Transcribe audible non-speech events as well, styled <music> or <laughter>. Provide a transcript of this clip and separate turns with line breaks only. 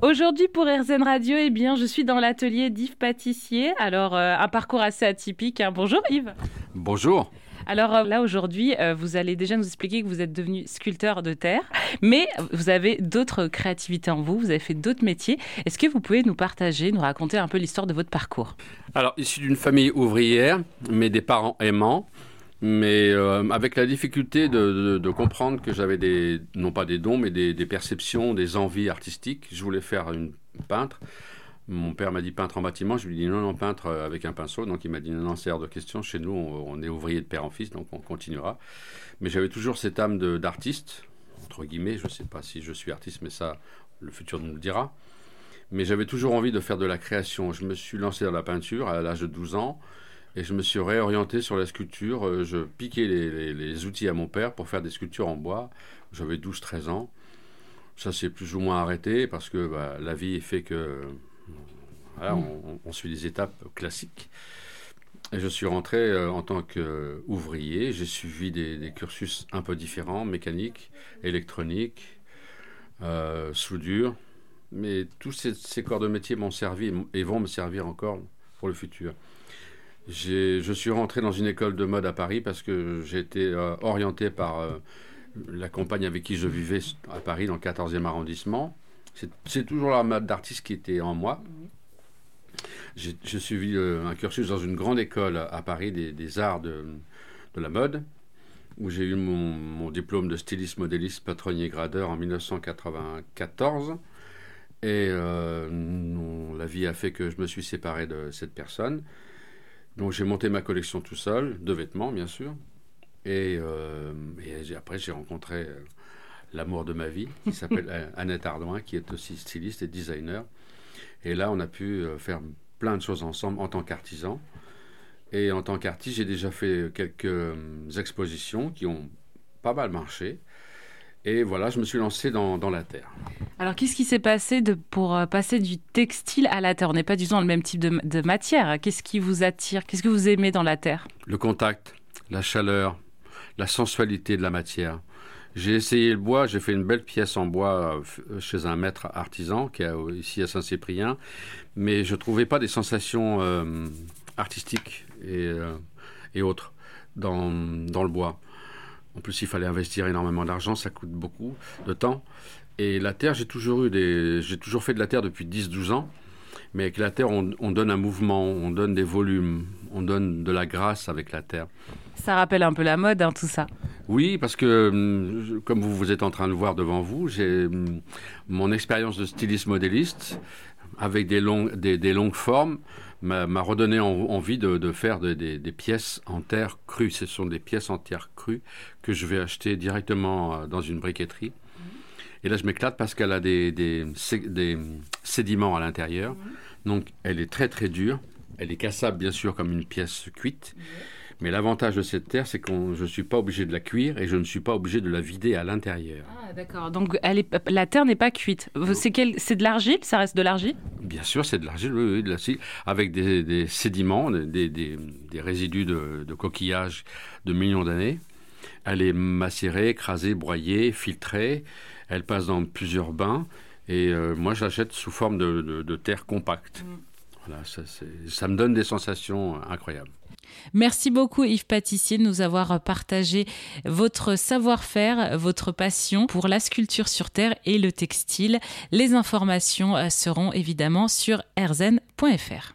Aujourd'hui pour RZN Radio, eh bien, je suis dans l'atelier d'Yves Pâtissier. Alors, euh, un parcours assez atypique. hein. Bonjour Yves.
Bonjour.
Alors euh, là, aujourd'hui, euh, vous allez déjà nous expliquer que vous êtes devenu sculpteur de terre, mais vous avez d'autres créativités en vous, vous avez fait d'autres métiers. Est-ce que vous pouvez nous partager, nous raconter un peu l'histoire de votre parcours?
Alors, issu d'une famille ouvrière, mais des parents aimants, mais euh, avec la difficulté de, comprendre que j'avais des, non pas des dons, mais des, perceptions, des envies artistiques. Je voulais faire une peintre. Mon père m'a dit peintre en bâtiment. Je lui ai dit non, non, peintre euh, avec un pinceau. Donc il m'a dit non, non, c'est hors de question. Chez nous, on, on est ouvrier de père en fils, donc on continuera. Mais j'avais toujours cette âme d'artiste, entre guillemets. Je ne sais pas si je suis artiste, mais ça, le futur nous le dira. Mais j'avais toujours envie de faire de la création. Je me suis lancé dans la peinture à l'âge de 12 ans. Et je me suis réorienté sur la sculpture. Euh, Je piquais les, les- les outils à mon père pour faire des sculptures en bois. J'avais 12-13 ans. Ça s'est plus ou moins arrêté parce que bah, la vie fait que voilà, on, on suit des étapes classiques. Et je suis rentré euh, en tant qu'ouvrier. J'ai suivi des, des cursus un peu différents, mécanique, électronique, euh, soudure. Mais tous ces, ces corps de métier m'ont servi et vont me servir encore pour le futur. Je suis rentré dans une école de mode à Paris parce que été euh, orienté par euh, la compagne avec qui je vivais à Paris dans le 14e arrondissement. C'est- toujours la mode d'artiste qui était en moi. J'ai suivi euh, un cursus dans une grande école à Paris des, arts de, la mode, où j'ai eu mon, diplôme de styliste modéliste patronnier gradeur en 1994. Et euh, la vie a fait que je me suis séparé de cette personne. Donc j'ai monté ma collection tout seul, de vêtements bien sûr. Et, euh, et après j'ai rencontré euh, l'amour de ma vie, qui <laughs> s'appelle Annette Ardouin, qui est aussi styliste et designer. Et là on a pu euh, faire plein de choses ensemble en tant qu'artisan. Et en tant qu'artiste, j'ai déjà fait quelques expositions qui ont pas mal marché. Et voilà, je me suis lancé dans, dans la terre.
Alors, qu'est-ce qui s'est passé de, pour euh, passer du textile à la terre? On n'est pas du tout dans le même type de, de matière. Qu'est-ce qui vous attire? Qu'est-ce que vous aimez dans la terre?
Le contact, la chaleur, la sensualité de la matière. J'ai essayé le bois, j'ai fait une belle pièce en bois euh, chez un maître artisan qui est ici à Saint-Cyprien, mais je ne trouvais pas des sensations euh, artistiques et, euh, et autres dans, dans le bois. En plus, il fallait investir énormément d'argent, ça coûte beaucoup de temps. Et la terre, j'ai toujours eu des, j'ai toujours fait de la terre depuis 10-12 ans. Mais avec la terre, on, on donne un mouvement, on donne des volumes, on donne de la grâce avec la terre.
Ça rappelle un peu la mode, hein, tout ça.
Oui, parce que hum, comme vous, vous êtes en train de voir devant vous, j'ai hum, mon expérience de styliste modéliste avec des, longues, des, des longues formes m'a redonné en- envie de, de faire de- des- des pièces en terre crue. Ce sont des pièces en terre crue que je vais acheter directement euh, dans une briqueterie. Et là, je m'éclate parce qu'elle a des, des, sé- des, sédiments à l'intérieur. Donc, elle est très très dure. Elle est cassable, bien sûr, comme une pièce cuite. Mais l'avantage de cette terre, c'est que je ne suis pas obligé de la cuire et je ne suis pas obligé de la vider à l'intérieur.
Ah, d'accord. Donc, elle est, la terre n'est pas cuite. C'est quel- c'est de l'argile? Ça reste de l'argile?
Bien sûr, c'est de l'argile, oui, oui, de l'acide, avec des, des sédiments, des, des- des résidus de, de coquillages de millions d'années. Elle est macérée, écrasée, broyée, filtrée. Elle passe dans plusieurs bains. Et euh, moi, je l'achète sous forme de, de- de terre compacte. Voilà, ça, c'est- ça me donne des sensations incroyables.
Merci beaucoup Yves Pâtissier de nous avoir partagé votre savoir-faire, votre passion pour la sculpture sur terre et le textile. Les informations euh, seront évidemment sur erzen.fr.